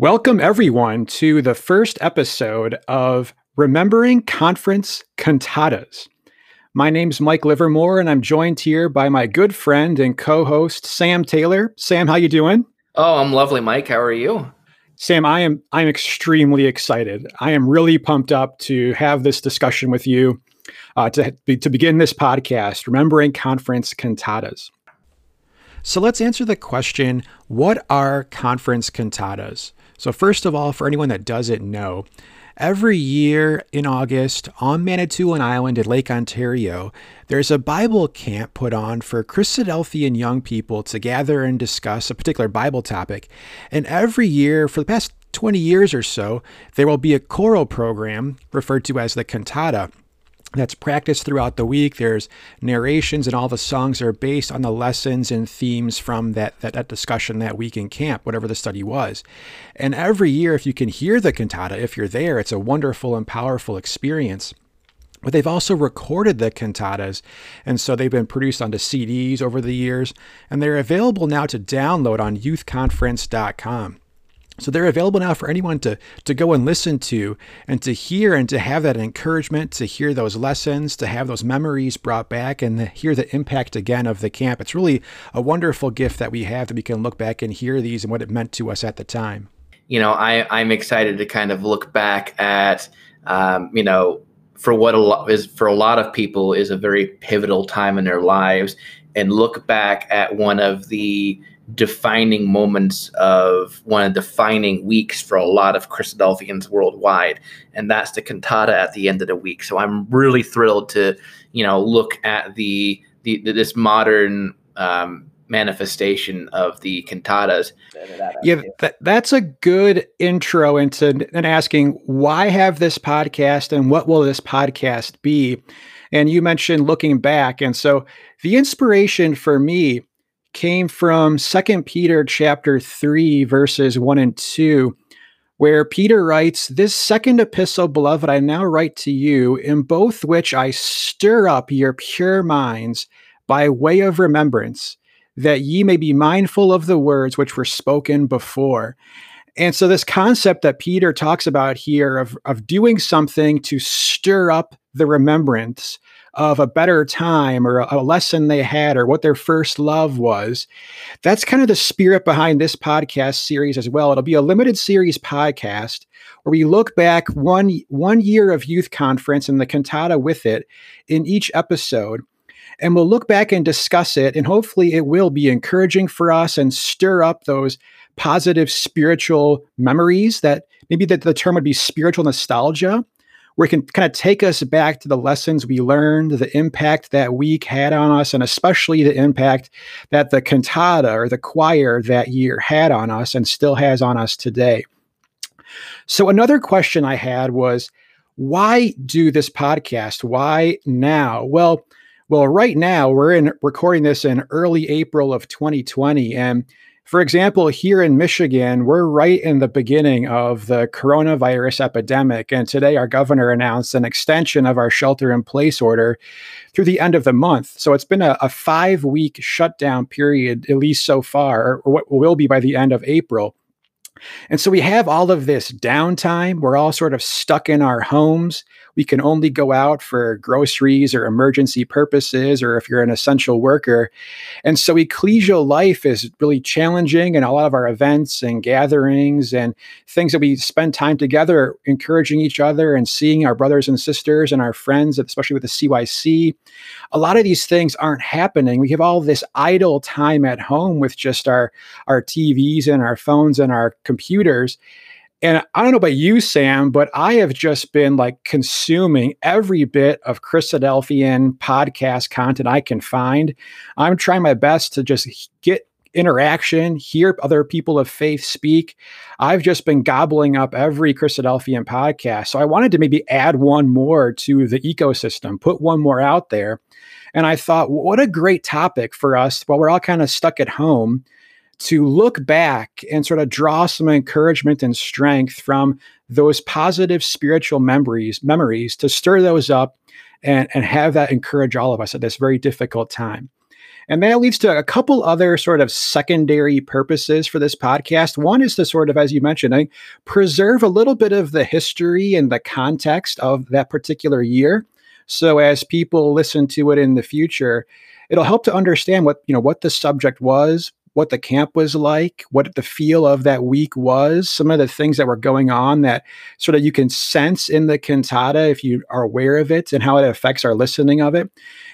Welcome, everyone, to the first episode of Remembering Conference Cantatas. My name's Mike Livermore, and I'm joined here by my good friend and co-host Sam Taylor. Sam, how you doing? Oh, I'm lovely, Mike. How are you? Sam, I am I'm extremely excited. I am really pumped up to have this discussion with you uh, to to begin this podcast, remembering conference cantatas. So let's answer the question: What are conference cantatas? So, first of all, for anyone that doesn't know, every year in August on Manitoulin Island at Lake Ontario, there's a Bible camp put on for Christadelphian young people to gather and discuss a particular Bible topic. And every year, for the past 20 years or so, there will be a choral program referred to as the cantata that's practiced throughout the week. There's narrations, and all the songs are based on the lessons and themes from that, that, that, discussion that week in camp, whatever the study was. And every year, if you can hear the cantata, if you're there, it's a wonderful and powerful experience. But they've also recorded the cantatas, and so they've been produced onto CDs over the years, and they're available now to download on youthconference.com. So they're available now for anyone to to go and listen to and to hear and to have that encouragement, to hear those lessons, to have those memories brought back and hear the impact again of the camp. It's really a wonderful gift that we have that we can look back and hear these and what it meant to us at the time. You know, I, I'm excited to kind of look back at, um, you know, for what a lot is for a lot of people is a very pivotal time in their lives and look back at one of the defining moments of one of the defining weeks for a lot of Christadelphians worldwide, and that's the cantata at the end of the week. So I'm really thrilled to, you know, look at the, the, the this modern um, manifestation of the cantatas. Yeah, that, that's a good intro into and asking why have this podcast and what will this podcast be? And you mentioned looking back, and so the inspiration for me came from Second Peter chapter 3 verses 1 and 2 where Peter writes, This second epistle, beloved, I now write to you, in both which I stir up your pure minds by way of remembrance, that ye may be mindful of the words which were spoken before. And so, this concept that Peter talks about here of, of doing something to stir up the remembrance of a better time or a, lesson they had or what their first love was. That's kind of the spirit behind this podcast series as well. It'll be a limited series podcast where we look back one one year of youth conference and the cantata with it in each episode and we'll look back and discuss it and hopefully it will be encouraging for us and stir up those positive spiritual memories that maybe that the term would be spiritual nostalgia where it can kind of take us back to the lessons we learned, the impact that week had on us, and especially the impact that the cantata or the choir that year had on us and still has on us today. So, another question I had was why do this podcast? Why now? Well, well, right now we're in recording this in early April of 2020, and for example, here in Michigan, we're right in the beginning of the coronavirus epidemic. And today, our governor announced an extension of our shelter in place order through the end of the month. So it's been a, a five week shutdown period, at least so far, or what will be by the end of April. And so we have all of this downtime. We're all sort of stuck in our homes. We can only go out for groceries or emergency purposes, or if you're an essential worker. And so ecclesial life is really challenging, and a lot of our events and gatherings and things that we spend time together encouraging each other and seeing our brothers and sisters and our friends, especially with the CYC. A lot of these things aren't happening. We have all this idle time at home with just our, our TVs and our phones and our computers. And I don't know about you, Sam, but I have just been like consuming every bit of Christadelphian podcast content I can find. I'm trying my best to just get interaction, hear other people of faith speak. I've just been gobbling up every Christadelphian podcast. So I wanted to maybe add one more to the ecosystem, put one more out there. And I thought, what a great topic for us while we're all kind of stuck at home to look back and sort of draw some encouragement and strength from those positive spiritual memories memories to stir those up and, and have that encourage all of us at this very difficult time And that leads to a couple other sort of secondary purposes for this podcast. One is to sort of, as you mentioned, I preserve a little bit of the history and the context of that particular year. So as people listen to it in the future, it'll help to understand what, you know, what the subject was, what the camp was like, what the feel of that week was, some of the things that were going on that sort of you can sense in the cantata if you are aware of it and how it affects our listening of it,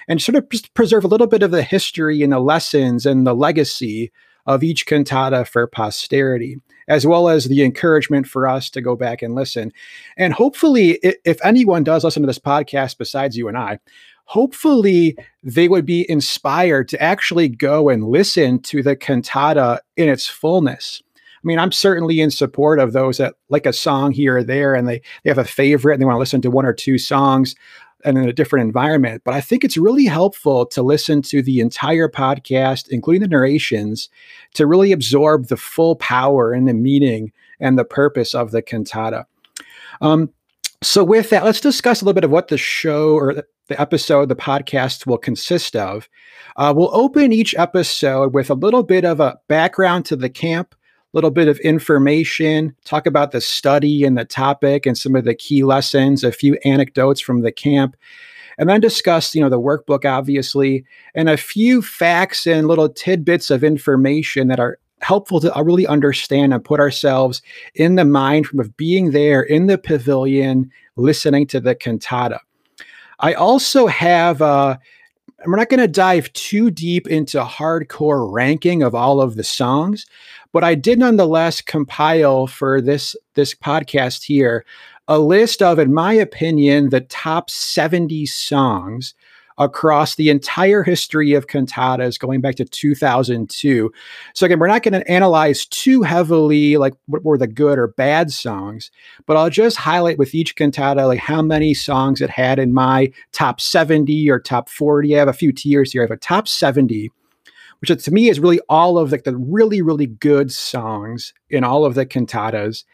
and sort of just preserve a little bit of the history and the lessons and the legacy of each cantata for posterity. As well as the encouragement for us to go back and listen. And hopefully, if anyone does listen to this podcast besides you and I, hopefully they would be inspired to actually go and listen to the cantata in its fullness. I mean, I'm certainly in support of those that like a song here or there and they, they have a favorite and they want to listen to one or two songs and in a different environment. But I think it's really helpful to listen to the entire podcast, including the narrations, to really absorb the full power and the meaning and the purpose of the cantata. Um, so, with that, let's discuss a little bit of what the show or the episode, the podcast will consist of. Uh, we'll open each episode with a little bit of a background to the camp, a little bit of information, talk about the study and the topic and some of the key lessons, a few anecdotes from the camp, and then discuss, you know, the workbook, obviously, and a few facts and little tidbits of information that are helpful to uh, really understand and put ourselves in the mind from of being there in the pavilion, listening to the cantata. I also have, uh, we're not going to dive too deep into hardcore ranking of all of the songs, but I did nonetheless compile for this this podcast here a list of, in my opinion, the top 70 songs across the entire history of cantatas going back to 2002. So again, we're not going to analyze too heavily like what were the good or bad songs, but I'll just highlight with each cantata like how many songs it had in my top 70 or top 40. I have a few tiers here. I have a top 70 which to me is really all of like the really really good songs in all of the cantatas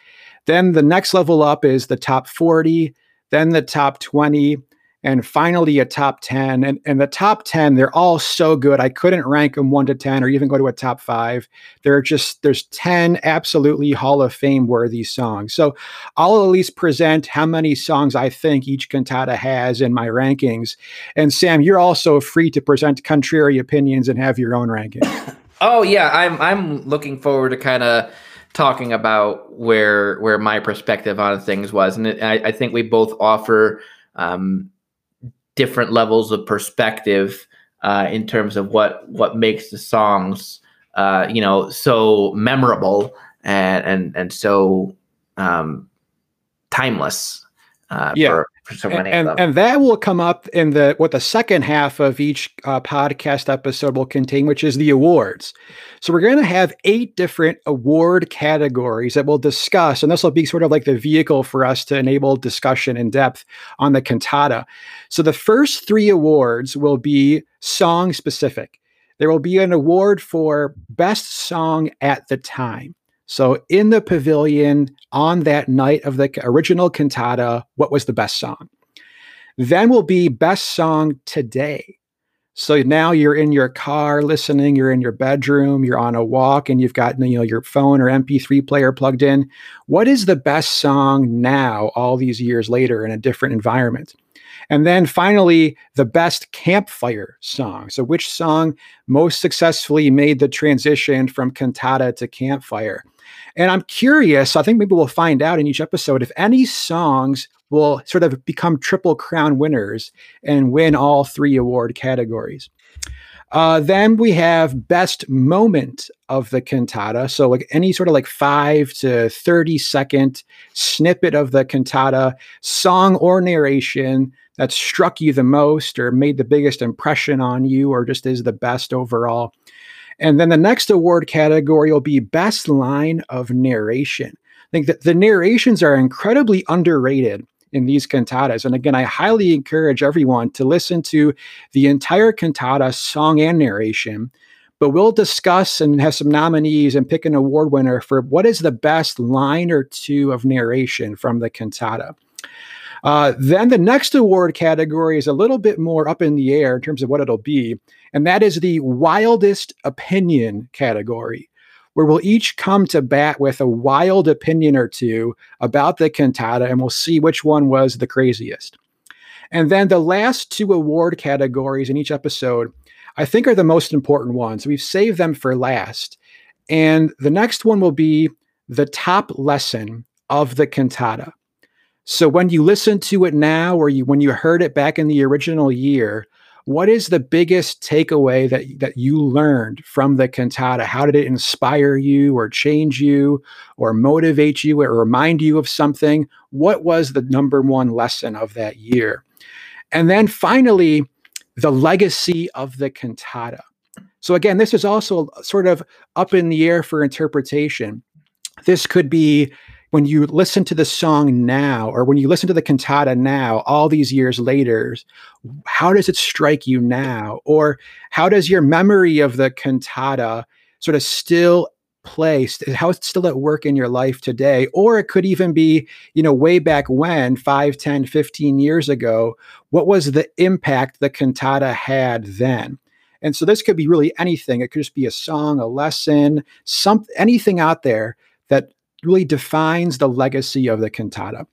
then the next level up is the top 40 then the top 20 and finally a top 10 and, and the top 10 they're all so good. I couldn't rank them 1 to 10 or even go to a top 5 they're just there's 10 absolutely hall of fame worthy songs. So i'll at least present how many songs i think each cantata has in my rankings. And sam you're also free to present contrary opinions and have your own ranking. Oh yeah i'm i'm looking forward to kind of talking about where where my perspective on things was. And I, I think we both offer um, different levels of perspective uh, in terms of what what makes the songs uh, you know so memorable and and and so um, timeless uh, yeah. for so and, and, and, that will come up in the what the second half of each uh, podcast episode will contain, which is the awards. So we're going to have eight different award categories that we'll discuss, and this will be sort of like the vehicle for us to enable discussion in depth on the cantata. So the first three awards will be song specific. There will be an award for best song at the time. So, in the pavilion on that night of the original cantata, what was the best song? Then will be best song today. So now you're in your car listening, you're in your bedroom, you're on a walk, and you've got you know your phone or MP3 player plugged in. What is the best song now, all these years later, in a different environment? And then finally, the best campfire song. So, which song most successfully made the transition from cantata to campfire? And I'm curious, I think maybe we'll find out in each episode if any songs will sort of become triple crown winners and win all three award categories. Uh, then we have best moment of the cantata. So, like any sort of like five to 30 second snippet of the cantata, song or narration that struck you the most or made the biggest impression on you or just is the best overall. And then the next award category will be Best Line of Narration. I think that the narrations are incredibly underrated in these cantatas. And again, I highly encourage everyone to listen to the entire cantata, song and narration. But we'll discuss and have some nominees and pick an award winner for what is the best line or two of narration from the cantata. Uh, then the next award category is a little bit more up in the air in terms of what it'll be, and that is the wildest opinion category, where we'll each come to bat with a wild opinion or two about the cantata, and we'll see which one was the craziest. And then the last two award categories in each episode, I think, are the most important ones. We've saved them for last. And the next one will be the top lesson of the cantata. So when you listen to it now, or you when you heard it back in the original year, what is the biggest takeaway that that you learned from the cantata? How did it inspire you, or change you, or motivate you, or remind you of something? What was the number one lesson of that year? And then finally, the legacy of the cantata. So again, this is also sort of up in the air for interpretation. This could be when you listen to the song now or when you listen to the cantata now all these years later how does it strike you now? Or how does your memory of the cantata sort of still play how it's still at work in your life today? Or it could even be you know way back when 5 10 15 years ago what was the impact the cantata had then? And so this could be really anything. It could just be a song a lesson some anything out there that really defines the legacy of the cantata.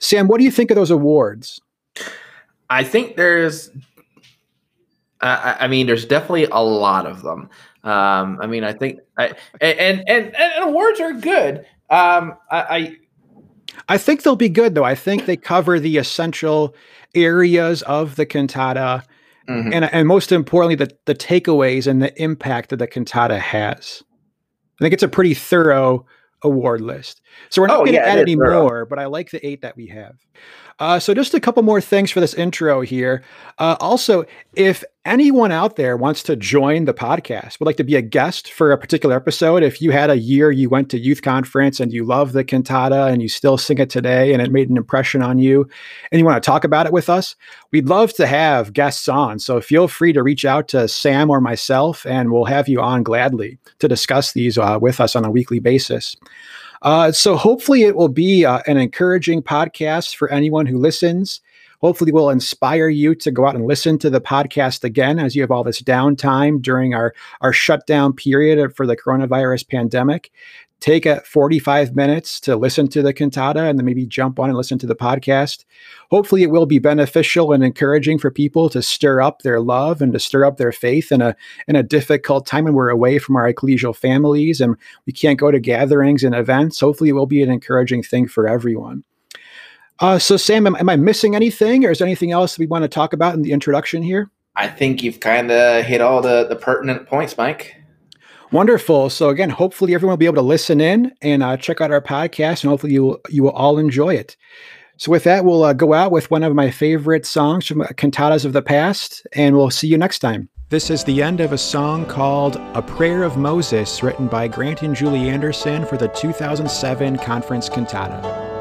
Sam, what do you think of those awards? I think there's, uh, I mean, there's definitely a lot of them. Um, I mean, I think, I, and, and, and awards are good. Um, I, I, I think they'll be good though. I think they cover the essential areas of the cantata, mm-hmm. and and most importantly, the the takeaways and the impact that the cantata has. I think it's a pretty thorough award list. So we're not oh, going to yeah, add any more, but I like the eight that we have. Uh, so just a couple more things for this intro here. Uh, also, if anyone out there wants to join the podcast, would like to be a guest for a particular episode, if you had a year you went to youth conference and you love the cantata and you still sing it today and it made an impression on you, and you want to talk about it with us, we'd love to have guests on. So feel free to reach out to Sam or myself, and we'll have you on gladly to discuss these uh, with us on a weekly basis. Uh, so hopefully it will be uh, an encouraging podcast for anyone who listens. Hopefully, will inspire you to go out and listen to the podcast again as you have all this downtime during our, our shutdown period for the coronavirus pandemic take a 45 minutes to listen to the cantata and then maybe jump on and listen to the podcast. Hopefully, it will be beneficial and encouraging for people to stir up their love and to stir up their faith in a in a difficult time when we're away from our ecclesial families and we can't go to gatherings and events. Hopefully, it will be an encouraging thing for everyone. Uh, so, Sam, am, am I missing anything, or is there anything else we want to talk about in the introduction here? I think you've kind of hit all the, the pertinent points, Mike. Wonderful. So again, hopefully everyone will be able to listen in and uh, check out our podcast, and hopefully you will, you will all enjoy it. So with that, we'll uh, go out with one of my favorite songs from uh, cantatas of the past, and we'll see you next time. This is the end of a song called "A Prayer of Moses," written by Grant and Julie Anderson for the 2007 conference cantata.